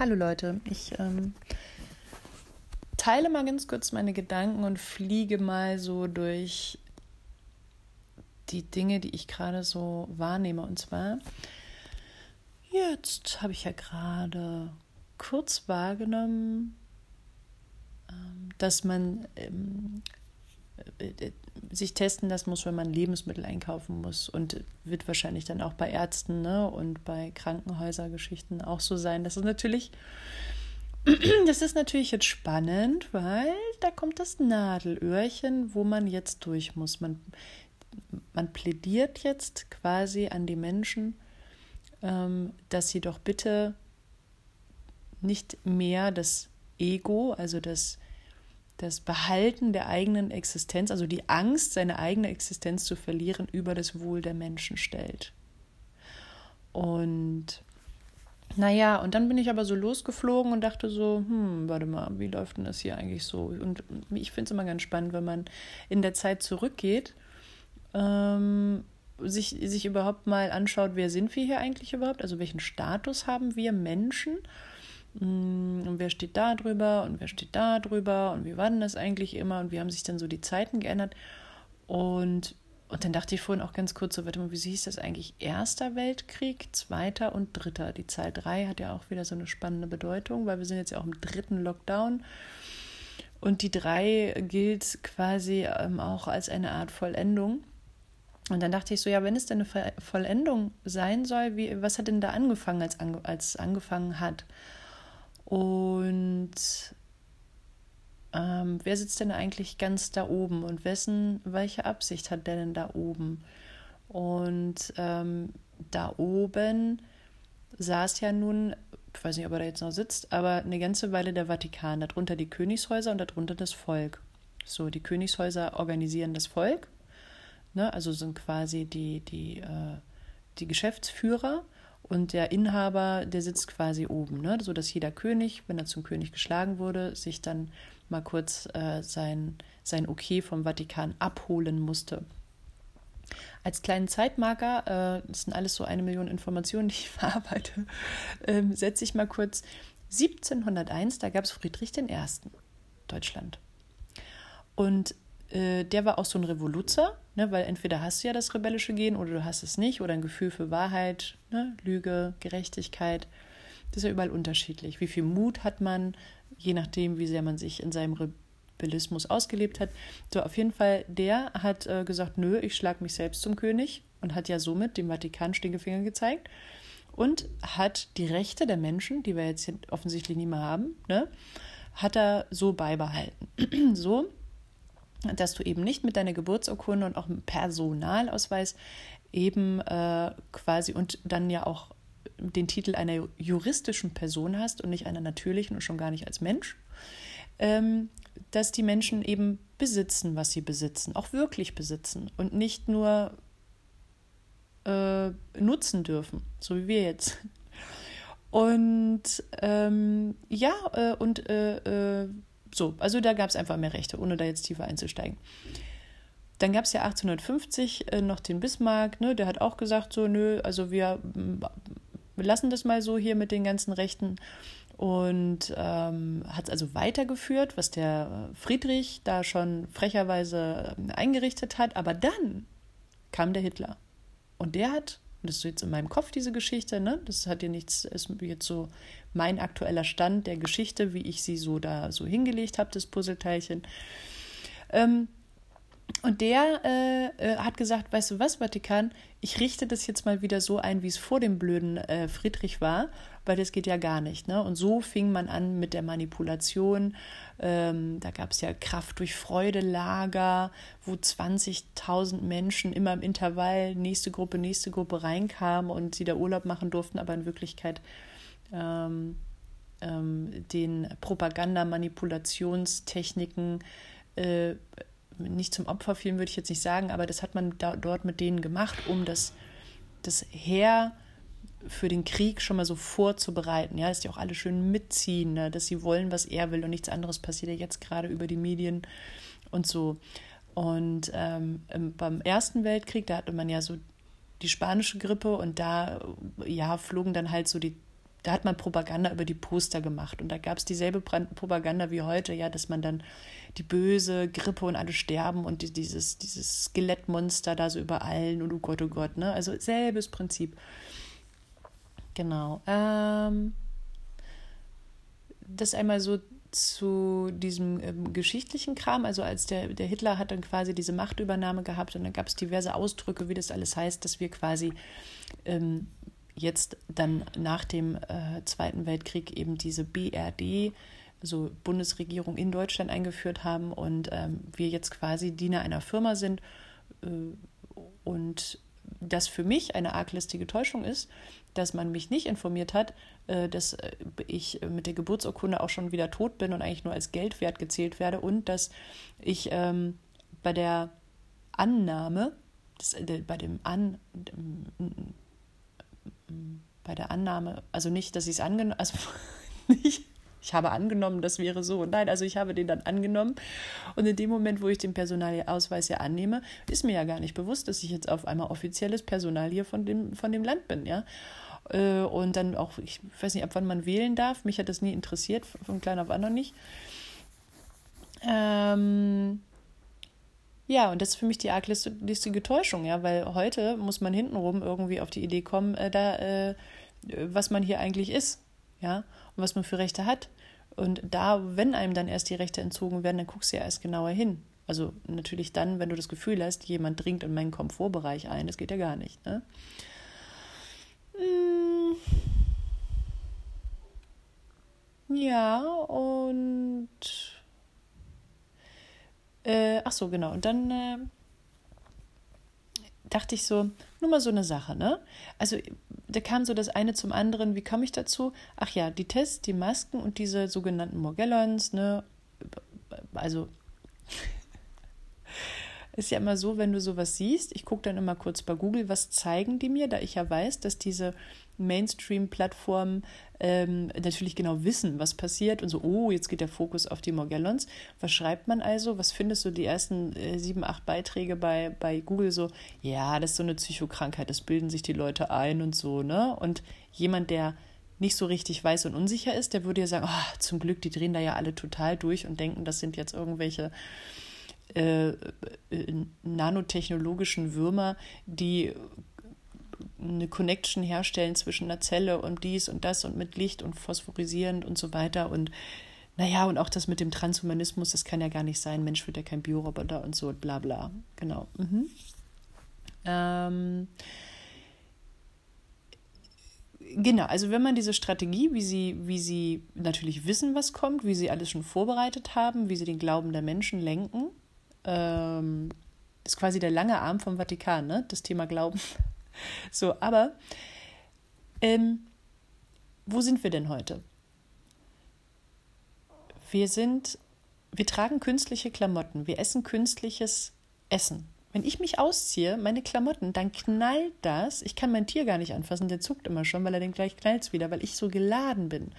Hallo Leute, ich ähm, teile mal ganz kurz meine Gedanken und fliege mal so durch die Dinge, die ich gerade so wahrnehme. Und zwar, jetzt habe ich ja gerade kurz wahrgenommen, ähm, dass man ähm, äh, sich testen lassen muss, wenn man Lebensmittel einkaufen muss. Und wird wahrscheinlich dann auch bei Ärzten ne, und bei Krankenhäusergeschichten auch so sein. Das ist natürlich, das ist natürlich jetzt spannend, weil da kommt das Nadelöhrchen, wo man jetzt durch muss. Man, man plädiert jetzt quasi an die Menschen, ähm, dass sie doch bitte nicht mehr das Ego, also das das Behalten der eigenen Existenz, also die Angst, seine eigene Existenz zu verlieren, über das Wohl der Menschen stellt. Und naja, und dann bin ich aber so losgeflogen und dachte so, hm, warte mal, wie läuft denn das hier eigentlich so? Und ich finde es immer ganz spannend, wenn man in der Zeit zurückgeht, ähm, sich, sich überhaupt mal anschaut, wer sind wir hier eigentlich überhaupt? Also welchen Status haben wir Menschen? Mm, und wer steht da drüber und wer steht da drüber und wie war denn das eigentlich immer und wie haben sich dann so die Zeiten geändert. Und, und dann dachte ich vorhin auch ganz kurz so, warte mal, wie hieß das eigentlich? Erster Weltkrieg, zweiter und dritter. Die Zahl drei hat ja auch wieder so eine spannende Bedeutung, weil wir sind jetzt ja auch im dritten Lockdown. Und die drei gilt quasi ähm, auch als eine Art Vollendung. Und dann dachte ich so, ja, wenn es denn eine Vollendung sein soll, wie, was hat denn da angefangen, als, als angefangen hat? Und ähm, wer sitzt denn eigentlich ganz da oben und wessen, welche Absicht hat der denn da oben? Und ähm, da oben saß ja nun, ich weiß nicht, ob er da jetzt noch sitzt, aber eine ganze Weile der Vatikan, darunter die Königshäuser und darunter das Volk. So, die Königshäuser organisieren das Volk, ne, also sind quasi die, die, äh, die Geschäftsführer und der Inhaber, der sitzt quasi oben, ne? so dass jeder König, wenn er zum König geschlagen wurde, sich dann mal kurz äh, sein, sein Okay vom Vatikan abholen musste. Als kleinen Zeitmarker, äh, das sind alles so eine Million Informationen, die ich verarbeite, äh, setze ich mal kurz 1701, da gab es Friedrich I. Deutschland. Und äh, der war auch so ein Revoluzer, ne, weil entweder hast du ja das rebellische Gen oder du hast es nicht, oder ein Gefühl für Wahrheit, ne, Lüge, Gerechtigkeit. Das ist ja überall unterschiedlich. Wie viel Mut hat man, je nachdem, wie sehr man sich in seinem Rebellismus ausgelebt hat. So, auf jeden Fall, der hat äh, gesagt, nö, ich schlage mich selbst zum König und hat ja somit dem Vatikan Stinkefinger gezeigt und hat die Rechte der Menschen, die wir jetzt offensichtlich nicht mehr haben, ne, hat er so beibehalten. so, dass du eben nicht mit deiner Geburtsurkunde und auch mit Personalausweis eben äh, quasi und dann ja auch den Titel einer juristischen Person hast und nicht einer natürlichen und schon gar nicht als Mensch, ähm, dass die Menschen eben besitzen, was sie besitzen, auch wirklich besitzen und nicht nur äh, nutzen dürfen, so wie wir jetzt. Und ähm, ja, äh, und äh, äh so, also da gab es einfach mehr Rechte, ohne da jetzt tiefer einzusteigen. Dann gab es ja 1850 äh, noch den Bismarck, ne, der hat auch gesagt, so, nö, also wir, wir lassen das mal so hier mit den ganzen Rechten und ähm, hat es also weitergeführt, was der Friedrich da schon frecherweise ähm, eingerichtet hat. Aber dann kam der Hitler und der hat das ist jetzt in meinem Kopf, diese Geschichte, ne? Das hat ja nichts, ist jetzt so mein aktueller Stand der Geschichte, wie ich sie so da so hingelegt habe, das Puzzleteilchen. Ähm, und der äh, äh, hat gesagt, weißt du was, Vatikan, ich richte das jetzt mal wieder so ein, wie es vor dem blöden äh, Friedrich war, weil das geht ja gar nicht. Ne? Und so fing man an mit der Manipulation. Ähm, da gab es ja Kraft durch Freude-Lager, wo 20.000 Menschen immer im Intervall nächste Gruppe, nächste Gruppe reinkamen und sie da Urlaub machen durften, aber in Wirklichkeit ähm, ähm, den Propaganda-Manipulationstechniken äh, nicht zum Opfer fielen, würde ich jetzt nicht sagen, aber das hat man da, dort mit denen gemacht, um das, das Heer für den Krieg schon mal so vorzubereiten, ja, dass die auch alle schön mitziehen, ne? dass sie wollen, was er will und nichts anderes passiert ja jetzt gerade über die Medien und so. Und ähm, beim Ersten Weltkrieg, da hatte man ja so die spanische Grippe und da ja flogen dann halt so die da hat man Propaganda über die Poster gemacht und da gab es dieselbe Propaganda wie heute, ja, dass man dann die böse Grippe und alle sterben und die, dieses, dieses Skelettmonster da so über allen und oh Gott, oh Gott, ne? Also selbes Prinzip. Genau. Ähm, das einmal so zu diesem ähm, geschichtlichen Kram, also als der, der Hitler hat dann quasi diese Machtübernahme gehabt und dann gab es diverse Ausdrücke, wie das alles heißt, dass wir quasi ähm, jetzt dann nach dem äh, Zweiten Weltkrieg eben diese BRD, also Bundesregierung in Deutschland eingeführt haben und ähm, wir jetzt quasi Diener einer Firma sind äh, und das für mich eine arglistige Täuschung ist, dass man mich nicht informiert hat, äh, dass äh, ich mit der Geburtsurkunde auch schon wieder tot bin und eigentlich nur als Geldwert gezählt werde und dass ich ähm, bei der Annahme, das, äh, bei dem An, bei der Annahme, also nicht, dass ich es angenommen, also nicht, ich habe angenommen, das wäre so. Nein, also ich habe den dann angenommen. Und in dem Moment, wo ich den Personalausweis ja annehme, ist mir ja gar nicht bewusst, dass ich jetzt auf einmal offizielles Personal hier von dem, von dem Land bin, ja. Äh, und dann auch, ich weiß nicht, ab wann man wählen darf. Mich hat das nie interessiert, von klein auf an noch nicht. Ähm, ja, und das ist für mich die arglistige Täuschung, ja, weil heute muss man hintenrum irgendwie auf die Idee kommen, äh, da, äh, was man hier eigentlich ist, ja, und was man für Rechte hat. Und da, wenn einem dann erst die Rechte entzogen werden, dann guckst du ja erst genauer hin. Also natürlich dann, wenn du das Gefühl hast, jemand dringt in meinen Komfortbereich ein, das geht ja gar nicht. Ne? Hm. Ja, und äh, ach so, genau. Und dann äh, dachte ich so, nur mal so eine Sache, ne? Also da kam so das eine zum anderen. Wie komme ich dazu? Ach ja, die Tests, die Masken und diese sogenannten Morgellons, ne? Also ist ja immer so, wenn du sowas siehst, ich gucke dann immer kurz bei Google, was zeigen die mir, da ich ja weiß, dass diese Mainstream-Plattformen ähm, natürlich genau wissen, was passiert und so, oh, jetzt geht der Fokus auf die Morgellons. Was schreibt man also? Was findest du die ersten äh, sieben, acht Beiträge bei, bei Google so? Ja, das ist so eine Psychokrankheit, das bilden sich die Leute ein und so, ne? Und jemand, der nicht so richtig weiß und unsicher ist, der würde ja sagen, oh, zum Glück, die drehen da ja alle total durch und denken, das sind jetzt irgendwelche äh, äh, nanotechnologischen Würmer, die eine Connection herstellen zwischen einer Zelle und dies und das und mit Licht und phosphorisierend und so weiter und naja, und auch das mit dem Transhumanismus, das kann ja gar nicht sein, Mensch wird ja kein Bioroboter und so, bla bla. Genau. Mhm. Ähm, genau, also wenn man diese Strategie, wie sie, wie sie natürlich wissen, was kommt, wie sie alles schon vorbereitet haben, wie sie den Glauben der Menschen lenken, ähm, ist quasi der lange Arm vom Vatikan, ne? Das Thema Glauben. so, aber ähm, wo sind wir denn heute? Wir sind, wir tragen künstliche Klamotten, wir essen künstliches Essen. Wenn ich mich ausziehe, meine Klamotten, dann knallt das. Ich kann mein Tier gar nicht anfassen, der zuckt immer schon, weil er den gleich knallt wieder, weil ich so geladen bin.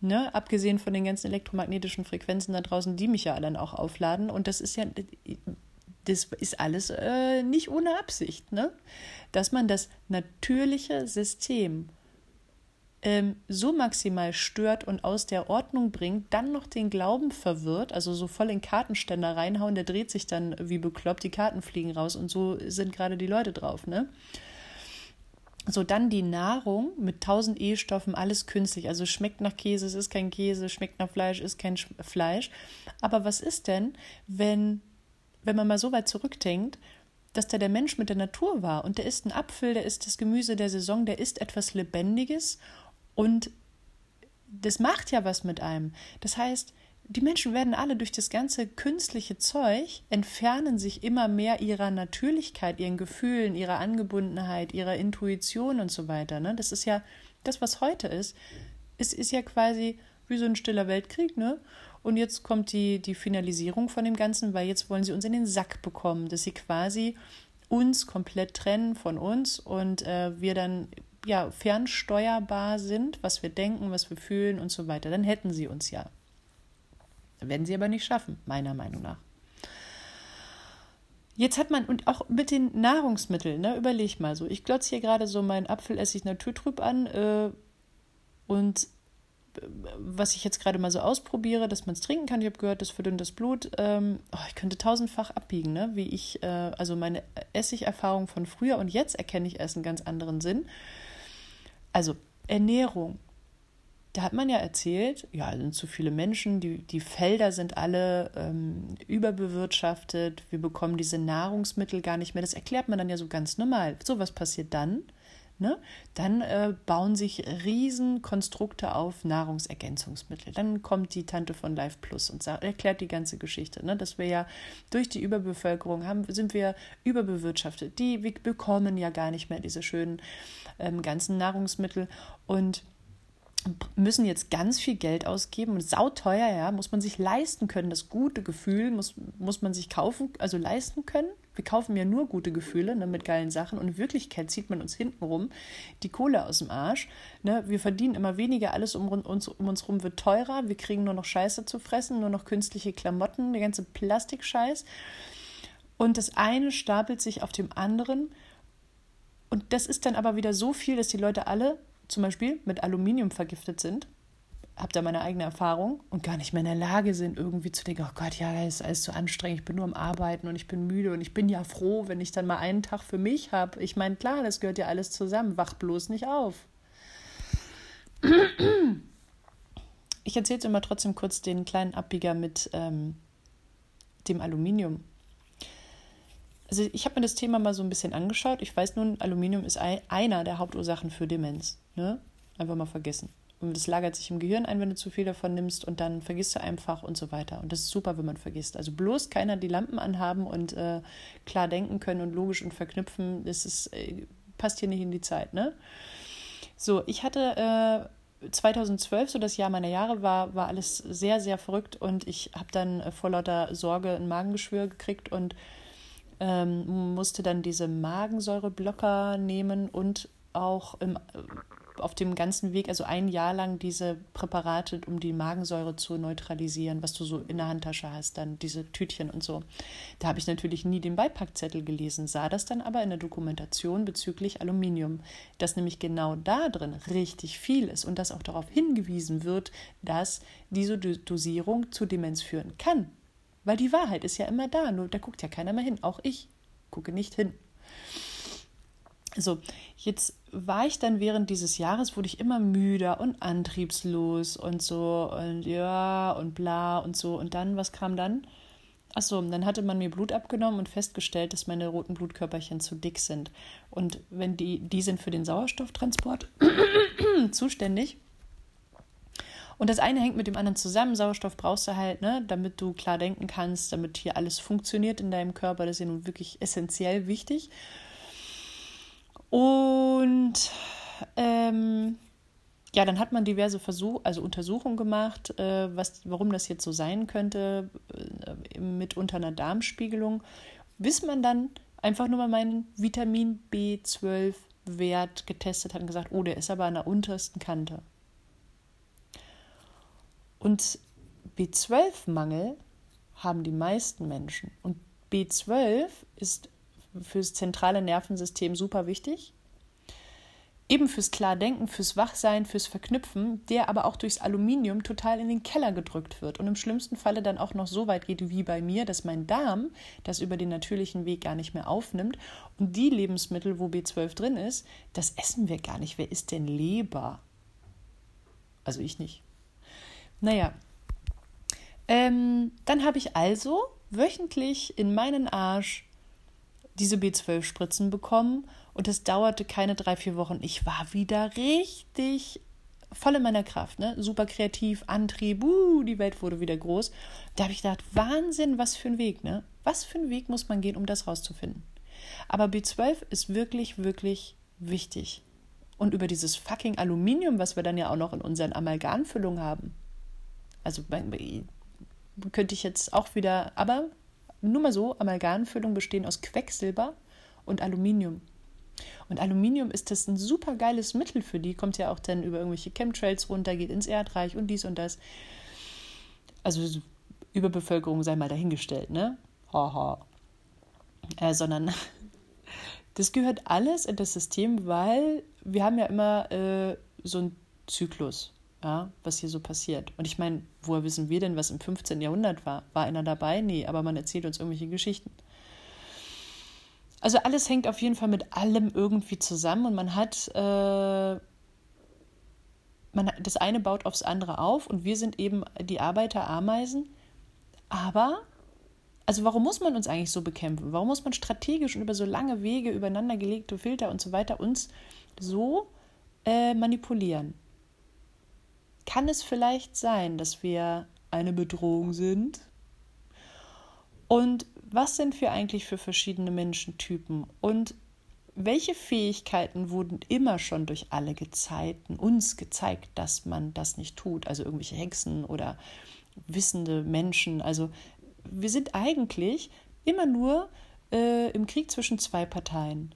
Ne? Abgesehen von den ganzen elektromagnetischen Frequenzen da draußen, die mich ja dann auch aufladen. Und das ist ja, das ist alles äh, nicht ohne Absicht, ne? Dass man das natürliche System ähm, so maximal stört und aus der Ordnung bringt, dann noch den Glauben verwirrt, also so voll in Kartenständer reinhauen, der dreht sich dann wie bekloppt, die Karten fliegen raus und so sind gerade die Leute drauf, ne? So, dann die Nahrung mit tausend E-Stoffen, alles künstlich. Also schmeckt nach Käse, es ist kein Käse, schmeckt nach Fleisch, ist kein Fleisch. Aber was ist denn, wenn, wenn man mal so weit zurückdenkt, dass da der Mensch mit der Natur war und der isst einen Apfel, der isst das Gemüse der Saison, der isst etwas Lebendiges und das macht ja was mit einem. Das heißt, die Menschen werden alle durch das ganze künstliche Zeug entfernen sich immer mehr ihrer Natürlichkeit, ihren Gefühlen, ihrer Angebundenheit, ihrer Intuition und so weiter. Ne? Das ist ja das, was heute ist. Es ist ja quasi wie so ein stiller Weltkrieg, ne? Und jetzt kommt die, die Finalisierung von dem Ganzen, weil jetzt wollen sie uns in den Sack bekommen, dass sie quasi uns komplett trennen von uns und äh, wir dann ja fernsteuerbar sind, was wir denken, was wir fühlen und so weiter. Dann hätten sie uns ja. Werden sie aber nicht schaffen, meiner Meinung nach. Jetzt hat man, und auch mit den Nahrungsmitteln, ne, überleg mal so, ich glotze hier gerade so meinen Apfelessig Naturtrüb an, äh, Und was ich jetzt gerade mal so ausprobiere, dass man es trinken kann. Ich habe gehört, das verdünnt das Blut. Ähm, oh, ich könnte tausendfach abbiegen, ne? wie ich, äh, also meine Essigerfahrung von früher und jetzt erkenne ich erst einen ganz anderen Sinn. Also Ernährung. Da hat man ja erzählt, ja, sind zu viele Menschen, die, die Felder sind alle ähm, überbewirtschaftet, wir bekommen diese Nahrungsmittel gar nicht mehr. Das erklärt man dann ja so ganz normal. So, was passiert dann? Ne? Dann äh, bauen sich Riesenkonstrukte auf Nahrungsergänzungsmittel. Dann kommt die Tante von Life Plus und sagt, erklärt die ganze Geschichte, ne? dass wir ja durch die Überbevölkerung haben, sind wir überbewirtschaftet. Die bekommen ja gar nicht mehr diese schönen ähm, ganzen Nahrungsmittel und müssen jetzt ganz viel Geld ausgeben und sauteuer, ja, muss man sich leisten können. Das gute Gefühl muss, muss man sich kaufen, also leisten können wir kaufen ja nur gute Gefühle ne, mit geilen Sachen und in Wirklichkeit zieht man uns hintenrum die Kohle aus dem Arsch. Ne? Wir verdienen immer weniger, alles um uns, um uns rum wird teurer, wir kriegen nur noch Scheiße zu fressen, nur noch künstliche Klamotten, der ganze Plastikscheiß. Und das eine stapelt sich auf dem anderen. Und das ist dann aber wieder so viel, dass die Leute alle zum Beispiel mit Aluminium vergiftet sind habe da meine eigene Erfahrung und gar nicht mehr in der Lage sind, irgendwie zu denken, oh Gott, ja, das ist alles zu anstrengend, ich bin nur am Arbeiten und ich bin müde und ich bin ja froh, wenn ich dann mal einen Tag für mich habe. Ich meine, klar, das gehört ja alles zusammen, wach bloß nicht auf. Ich erzähle immer trotzdem kurz den kleinen Abbieger mit ähm, dem Aluminium. Also ich habe mir das Thema mal so ein bisschen angeschaut. Ich weiß nun, Aluminium ist einer der Hauptursachen für Demenz. Ne? Einfach mal vergessen. Und das lagert sich im Gehirn ein, wenn du zu viel davon nimmst und dann vergisst du einfach und so weiter. Und das ist super, wenn man vergisst. Also bloß keiner die Lampen anhaben und äh, klar denken können und logisch und verknüpfen, das ist, äh, passt hier nicht in die Zeit, ne? So, ich hatte äh, 2012, so das Jahr meiner Jahre, war, war alles sehr, sehr verrückt und ich habe dann äh, vor lauter Sorge ein Magengeschwür gekriegt und ähm, musste dann diese Magensäureblocker nehmen und auch im auf dem ganzen Weg, also ein Jahr lang diese Präparate, um die Magensäure zu neutralisieren, was du so in der Handtasche hast, dann diese Tütchen und so. Da habe ich natürlich nie den Beipackzettel gelesen, sah das dann aber in der Dokumentation bezüglich Aluminium, dass nämlich genau da drin richtig viel ist und dass auch darauf hingewiesen wird, dass diese Dosierung zu Demenz führen kann. Weil die Wahrheit ist ja immer da, nur da guckt ja keiner mehr hin, auch ich gucke nicht hin. So, jetzt war ich dann während dieses Jahres, wurde ich immer müder und antriebslos und so und ja und bla und so. Und dann, was kam dann? Achso, dann hatte man mir Blut abgenommen und festgestellt, dass meine roten Blutkörperchen zu dick sind. Und wenn die, die sind für den Sauerstofftransport zuständig. Und das eine hängt mit dem anderen zusammen. Sauerstoff brauchst du halt, ne, damit du klar denken kannst, damit hier alles funktioniert in deinem Körper. Das ist ja nun wirklich essentiell wichtig. Und ähm, ja, dann hat man diverse Versuch, also Untersuchungen gemacht, äh, was, warum das jetzt so sein könnte, äh, mit unter einer Darmspiegelung, bis man dann einfach nur mal meinen Vitamin B12-Wert getestet hat und gesagt, oh, der ist aber an der untersten Kante. Und B12-Mangel haben die meisten Menschen. Und B12 ist fürs zentrale Nervensystem super wichtig. Eben fürs Klardenken, fürs Wachsein, fürs Verknüpfen, der aber auch durchs Aluminium total in den Keller gedrückt wird und im schlimmsten Falle dann auch noch so weit geht wie bei mir, dass mein Darm das über den natürlichen Weg gar nicht mehr aufnimmt und die Lebensmittel, wo B12 drin ist, das essen wir gar nicht. Wer isst denn Leber? Also ich nicht. Naja, ähm, dann habe ich also wöchentlich in meinen Arsch diese B12-Spritzen bekommen und es dauerte keine drei, vier Wochen. Ich war wieder richtig voll in meiner Kraft, ne? super kreativ, Antrieb, uh, die Welt wurde wieder groß. Da habe ich gedacht, Wahnsinn, was für ein Weg, ne? Was für ein Weg muss man gehen, um das rauszufinden? Aber B12 ist wirklich, wirklich wichtig. Und über dieses fucking Aluminium, was wir dann ja auch noch in unseren Amalgamfüllungen haben. Also könnte ich jetzt auch wieder, aber nur mal so, Amalgamfüllungen bestehen aus Quecksilber und Aluminium. Und Aluminium ist das ein super geiles Mittel für die, kommt ja auch dann über irgendwelche Chemtrails runter, geht ins Erdreich und dies und das. Also Überbevölkerung sei mal dahingestellt, ne? Haha. Äh, sondern das gehört alles in das System, weil wir haben ja immer äh, so ein Zyklus, ja, was hier so passiert. Und ich meine, woher wissen wir denn, was im 15. Jahrhundert war? War einer dabei? Nee, aber man erzählt uns irgendwelche Geschichten. Also alles hängt auf jeden Fall mit allem irgendwie zusammen und man hat, äh, man, das eine baut aufs andere auf und wir sind eben die Arbeiter-Ameisen. Aber, also warum muss man uns eigentlich so bekämpfen? Warum muss man strategisch und über so lange Wege, übereinander gelegte Filter und so weiter uns so äh, manipulieren? Kann es vielleicht sein, dass wir eine Bedrohung sind? Und was sind wir eigentlich für verschiedene Menschentypen und welche Fähigkeiten wurden immer schon durch alle Gezeiten uns gezeigt, dass man das nicht tut? Also irgendwelche Hexen oder wissende Menschen. Also wir sind eigentlich immer nur äh, im Krieg zwischen zwei Parteien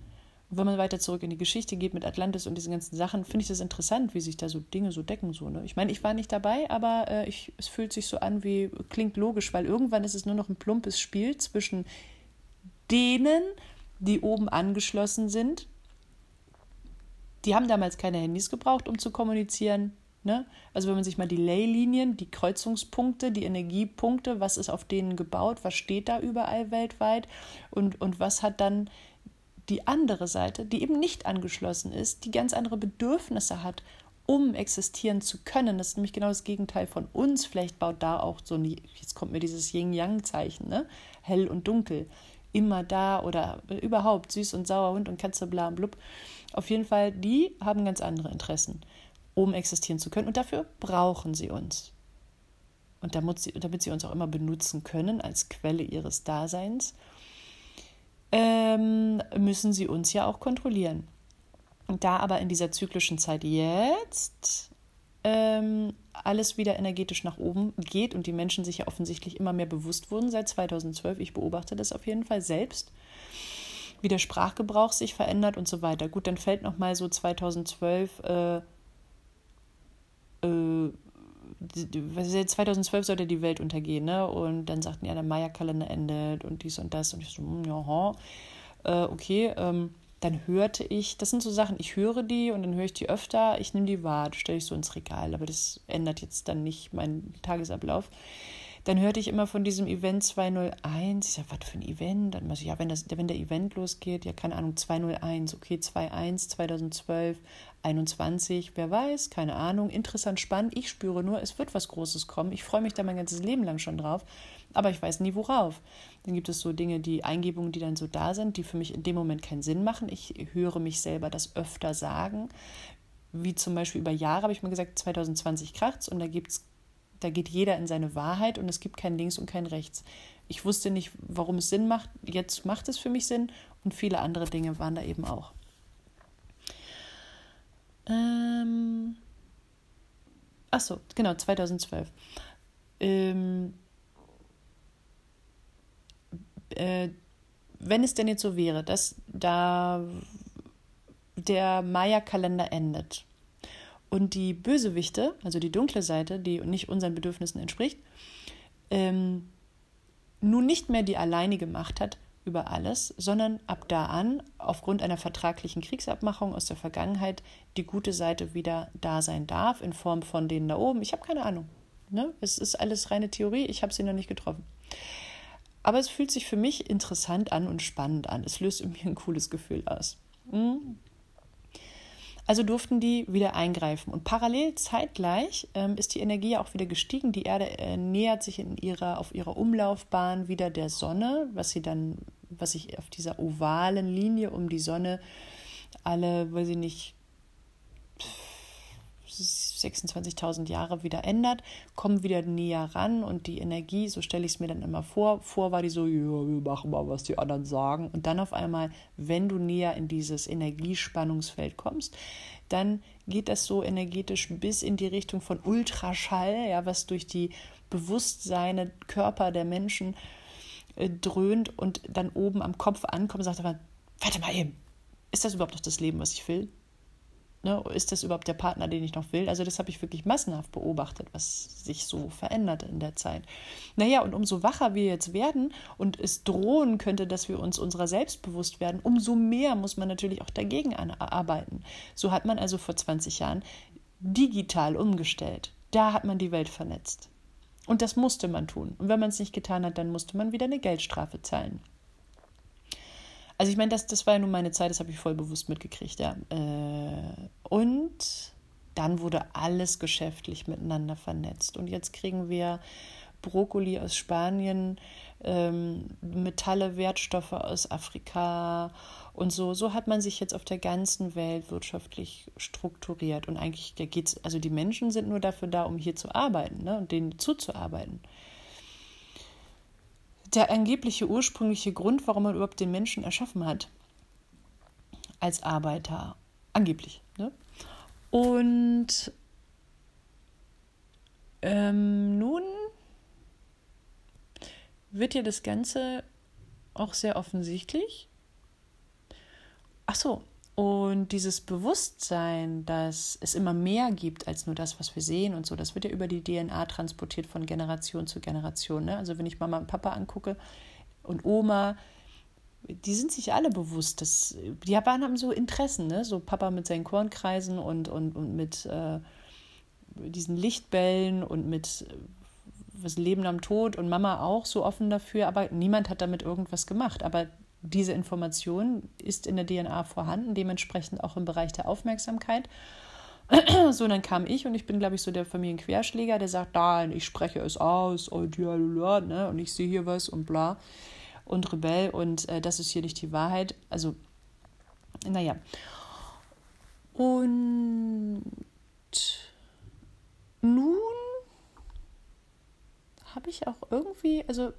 wenn man weiter zurück in die Geschichte geht mit Atlantis und diesen ganzen Sachen, finde ich das interessant, wie sich da so Dinge so decken. So, ne? Ich meine, ich war nicht dabei, aber äh, ich, es fühlt sich so an wie, klingt logisch, weil irgendwann ist es nur noch ein plumpes Spiel zwischen denen, die oben angeschlossen sind. Die haben damals keine Handys gebraucht, um zu kommunizieren. Ne? Also wenn man sich mal die Leylinien, die Kreuzungspunkte, die Energiepunkte, was ist auf denen gebaut, was steht da überall weltweit und, und was hat dann die andere Seite, die eben nicht angeschlossen ist, die ganz andere Bedürfnisse hat, um existieren zu können. Das ist nämlich genau das Gegenteil von uns. Vielleicht baut da auch so ein, jetzt kommt mir dieses Yin-Yang-Zeichen, ne? hell und dunkel, immer da oder überhaupt süß und sauer, Hund und Katze, bla und blub. Auf jeden Fall, die haben ganz andere Interessen, um existieren zu können. Und dafür brauchen sie uns. Und damit sie, damit sie uns auch immer benutzen können als Quelle ihres Daseins ähm, müssen sie uns ja auch kontrollieren. Und da aber in dieser zyklischen Zeit jetzt ähm, alles wieder energetisch nach oben geht und die Menschen sich ja offensichtlich immer mehr bewusst wurden seit 2012, ich beobachte das auf jeden Fall selbst, wie der Sprachgebrauch sich verändert und so weiter. Gut, dann fällt noch mal so 2012 äh, äh, 2012 sollte die Welt untergehen, ne? Und dann sagten ja, der Maya-Kalender endet und dies und das. Und ich so, hm, ja, äh, okay. Ähm, dann hörte ich, das sind so Sachen, ich höre die und dann höre ich die öfter, ich nehme die wahr, stelle ich so ins Regal, aber das ändert jetzt dann nicht meinen Tagesablauf. Dann hörte ich immer von diesem Event 201. Ich sage, was für ein Event? Dann ich, ja, wenn, das, wenn der Event losgeht, ja, keine Ahnung, 201, okay, 21, 2012, 21, wer weiß, keine Ahnung, interessant, spannend. Ich spüre nur, es wird was Großes kommen. Ich freue mich da mein ganzes Leben lang schon drauf, aber ich weiß nie worauf. Dann gibt es so Dinge, die Eingebungen, die dann so da sind, die für mich in dem Moment keinen Sinn machen. Ich höre mich selber das öfter sagen. Wie zum Beispiel über Jahre habe ich mir gesagt, 2020 kracht's und da gibt es da geht jeder in seine Wahrheit und es gibt kein Links und kein Rechts. Ich wusste nicht, warum es Sinn macht. Jetzt macht es für mich Sinn und viele andere Dinge waren da eben auch. Ähm Ach so, genau, 2012. Ähm äh, wenn es denn jetzt so wäre, dass da der Maya-Kalender endet und die Bösewichte, also die dunkle Seite, die nicht unseren Bedürfnissen entspricht, ähm, nun nicht mehr die alleinige Macht hat über alles, sondern ab da an, aufgrund einer vertraglichen Kriegsabmachung aus der Vergangenheit, die gute Seite wieder da sein darf, in Form von denen da oben. Ich habe keine Ahnung. Ne? Es ist alles reine Theorie, ich habe sie noch nicht getroffen. Aber es fühlt sich für mich interessant an und spannend an. Es löst mir ein cooles Gefühl aus. Hm? Also durften die wieder eingreifen. Und parallel zeitgleich ähm, ist die Energie auch wieder gestiegen. Die Erde äh, nähert sich in ihrer, auf ihrer Umlaufbahn wieder der Sonne, was sie dann, was sich auf dieser ovalen Linie um die Sonne alle, weiß ich nicht, 26.000 Jahre wieder ändert, kommen wieder näher ran und die Energie, so stelle ich es mir dann immer vor, vor war die so, ja, wir machen mal, was die anderen sagen und dann auf einmal, wenn du näher in dieses Energiespannungsfeld kommst, dann geht das so energetisch bis in die Richtung von Ultraschall, ja, was durch die Bewusstseine, Körper der Menschen äh, dröhnt und dann oben am Kopf ankommt und sagt aber, warte mal eben, ist das überhaupt noch das Leben, was ich will? Ne, ist das überhaupt der Partner, den ich noch will? Also das habe ich wirklich massenhaft beobachtet, was sich so verändert in der Zeit. Naja, und umso wacher wir jetzt werden und es drohen könnte, dass wir uns unserer selbst bewusst werden, umso mehr muss man natürlich auch dagegen arbeiten. So hat man also vor 20 Jahren digital umgestellt. Da hat man die Welt vernetzt. Und das musste man tun. Und wenn man es nicht getan hat, dann musste man wieder eine Geldstrafe zahlen. Also ich meine, das, das war ja nun meine Zeit, das habe ich voll bewusst mitgekriegt, ja. Und dann wurde alles geschäftlich miteinander vernetzt. Und jetzt kriegen wir Brokkoli aus Spanien, ähm, Metalle, Wertstoffe aus Afrika und so. So hat man sich jetzt auf der ganzen Welt wirtschaftlich strukturiert. Und eigentlich da geht's, also die Menschen sind nur dafür da, um hier zu arbeiten ne, und denen zuzuarbeiten. Der angebliche ursprüngliche Grund, warum man überhaupt den Menschen erschaffen hat, als Arbeiter, angeblich. Ne? Und ähm, nun wird dir das Ganze auch sehr offensichtlich. Ach so, und dieses Bewusstsein, dass es immer mehr gibt als nur das, was wir sehen und so, das wird ja über die DNA transportiert von Generation zu Generation. Ne? Also wenn ich Mama und Papa angucke und Oma, die sind sich alle bewusst, dass die Japaner haben so Interessen, ne? so Papa mit seinen Kornkreisen und, und, und mit äh, diesen Lichtbällen und mit was Leben am Tod und Mama auch so offen dafür, aber niemand hat damit irgendwas gemacht. Aber diese Information ist in der DNA vorhanden, dementsprechend auch im Bereich der Aufmerksamkeit. So, dann kam ich und ich bin, glaube ich, so der Familienquerschläger, der sagt, nein, ich spreche es aus und ja, ne, und ich sehe hier was und bla und Rebell und äh, das ist hier nicht die Wahrheit. Also, naja. Und nun habe ich auch irgendwie, also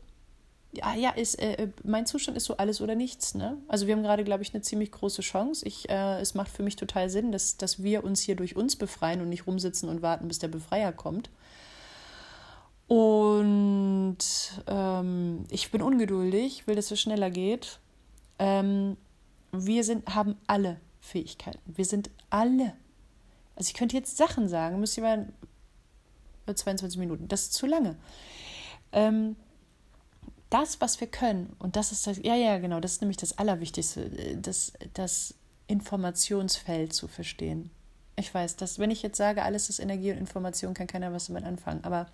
ja, ja, ist, äh, mein Zustand ist so alles oder nichts. Ne? Also wir haben gerade, glaube ich, eine ziemlich große Chance. Ich, äh, es macht für mich total Sinn, dass, dass wir uns hier durch uns befreien und nicht rumsitzen und warten, bis der Befreier kommt. Und ähm, ich bin ungeduldig, will, dass es schneller geht. Ähm, wir sind, haben alle Fähigkeiten. Wir sind alle. Also ich könnte jetzt Sachen sagen, müsste ich mal 22 Minuten. Das ist zu lange. Ähm, das, was wir können, und das ist das, ja, ja, genau, das ist nämlich das Allerwichtigste, das, das Informationsfeld zu verstehen. Ich weiß, dass wenn ich jetzt sage, alles ist Energie und Information, kann keiner was damit anfangen. Aber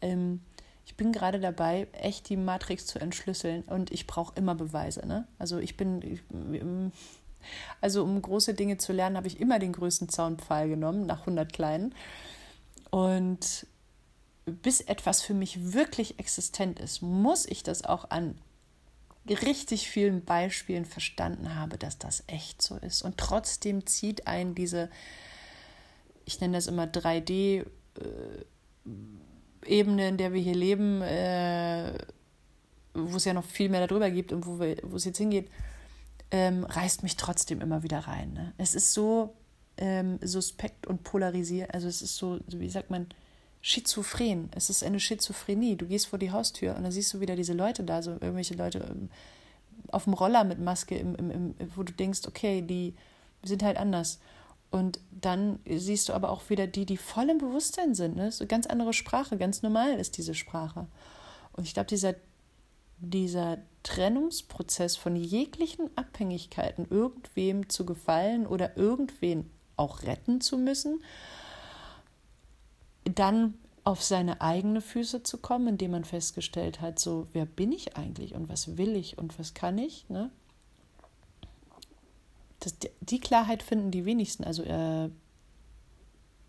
ähm, ich bin gerade dabei, echt die Matrix zu entschlüsseln und ich brauche immer Beweise. Ne? Also ich bin, ich, also um große Dinge zu lernen, habe ich immer den größten Zaunpfahl genommen, nach 100 kleinen. Und bis etwas für mich wirklich existent ist, muss ich das auch an richtig vielen Beispielen verstanden habe, dass das echt so ist. Und trotzdem zieht ein diese, ich nenne das immer 3D, äh, Ebene, in der wir hier leben, äh, wo es ja noch viel mehr darüber gibt und wo, es jetzt hingeht, ähm, reißt mich trotzdem immer wieder rein. Ne? Es ist so ähm, suspekt und polarisiert, also es ist so, wie sagt man, schizophren. Es ist eine Schizophrenie. Du gehst vor die Haustür und dann siehst du wieder diese Leute da, so irgendwelche Leute ähm, auf dem Roller mit Maske, im, im, im, wo du denkst, okay, die sind halt anders. Und dann siehst du aber auch wieder die, die voll im Bewusstsein sind. Ne? So eine ganz andere Sprache, ganz normal ist diese Sprache. Und ich glaube, dieser, dieser Trennungsprozess von jeglichen Abhängigkeiten, irgendwem zu gefallen oder irgendwen auch retten zu müssen, dann auf seine eigenen Füße zu kommen, indem man festgestellt hat, so, wer bin ich eigentlich und was will ich und was kann ich, ne? Das, die Klarheit finden die wenigsten. Also äh,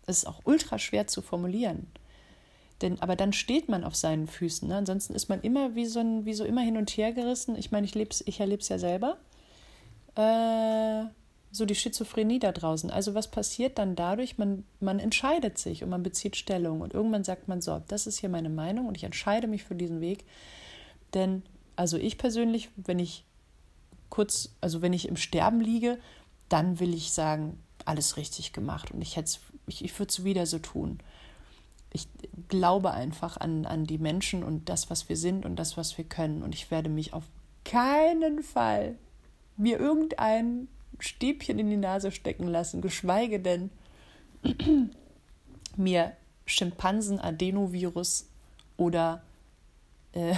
es ist auch ultra schwer zu formulieren. Denn, aber dann steht man auf seinen Füßen. Ne? Ansonsten ist man immer wie so, ein, wie so immer hin und her gerissen. Ich meine, ich, ich erlebe es ja selber. Äh, so die Schizophrenie da draußen. Also was passiert dann dadurch? Man, man entscheidet sich und man bezieht Stellung und irgendwann sagt man so, das ist hier meine Meinung und ich entscheide mich für diesen Weg. Denn, also ich persönlich, wenn ich kurz, also wenn ich im Sterben liege, dann will ich sagen, alles richtig gemacht und ich hätte ich, ich würde es wieder so tun. Ich glaube einfach an, an die Menschen und das, was wir sind und das, was wir können. Und ich werde mich auf keinen Fall mir irgendein Stäbchen in die Nase stecken lassen, geschweige denn mir Schimpansen-Adenovirus oder äh,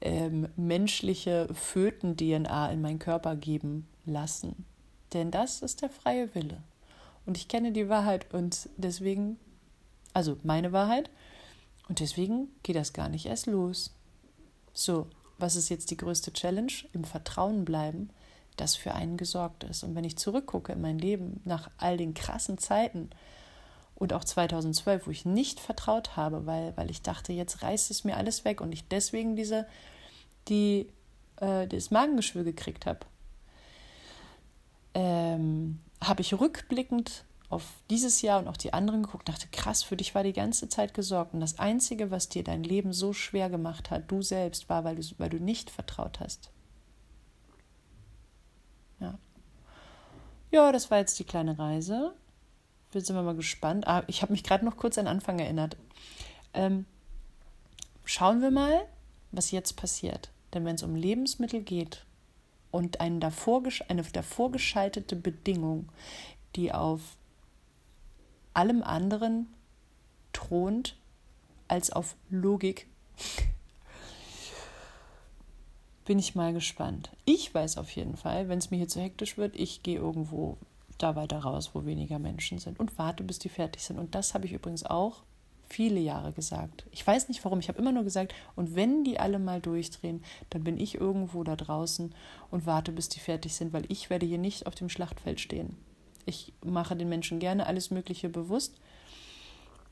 ähm, menschliche Föten-DNA in meinen Körper geben lassen. Denn das ist der freie Wille. Und ich kenne die Wahrheit und deswegen, also meine Wahrheit, und deswegen geht das gar nicht erst los. So, was ist jetzt die größte Challenge? Im Vertrauen bleiben, dass für einen gesorgt ist. Und wenn ich zurückgucke in mein Leben nach all den krassen Zeiten und auch 2012, wo ich nicht vertraut habe, weil, weil ich dachte, jetzt reißt es mir alles weg und ich deswegen diese, die, äh, das Magengeschwür gekriegt habe, ähm, habe ich rückblickend auf dieses Jahr und auch die anderen geguckt, dachte, krass, für dich war die ganze Zeit gesorgt. Und das Einzige, was dir dein Leben so schwer gemacht hat, du selbst, war, weil du, weil du nicht vertraut hast. Ja. Ja, das war jetzt die kleine Reise. Jetzt sind wir mal gespannt. Ah, ich habe mich gerade noch kurz an den Anfang erinnert. Ähm, schauen wir mal, was jetzt passiert. Denn wenn es um Lebensmittel geht und eine davor, eine davor geschaltete Bedingung, die auf allem anderen thront als auf Logik. Bin ich mal gespannt. Ich weiß auf jeden Fall, wenn es mir hier zu hektisch wird, ich gehe irgendwo da weiter raus, wo weniger Menschen sind und warte, bis die fertig sind. Und das habe ich übrigens auch viele Jahre gesagt. Ich weiß nicht warum, ich habe immer nur gesagt, und wenn die alle mal durchdrehen, dann bin ich irgendwo da draußen und warte, bis die fertig sind, weil ich werde hier nicht auf dem Schlachtfeld stehen. Ich mache den Menschen gerne alles Mögliche bewusst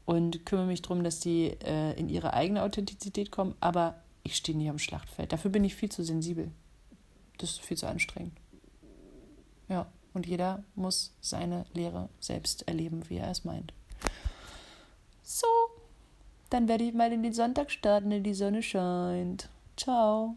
und kümmere mich darum, dass die äh, in ihre eigene Authentizität kommen, aber ich stehe nie am Schlachtfeld. Dafür bin ich viel zu sensibel. Das ist viel zu anstrengend. Ja, und jeder muss seine Lehre selbst erleben, wie er es meint. So, dann werde ich mal in den Sonntag starten, wenn die Sonne scheint. Ciao.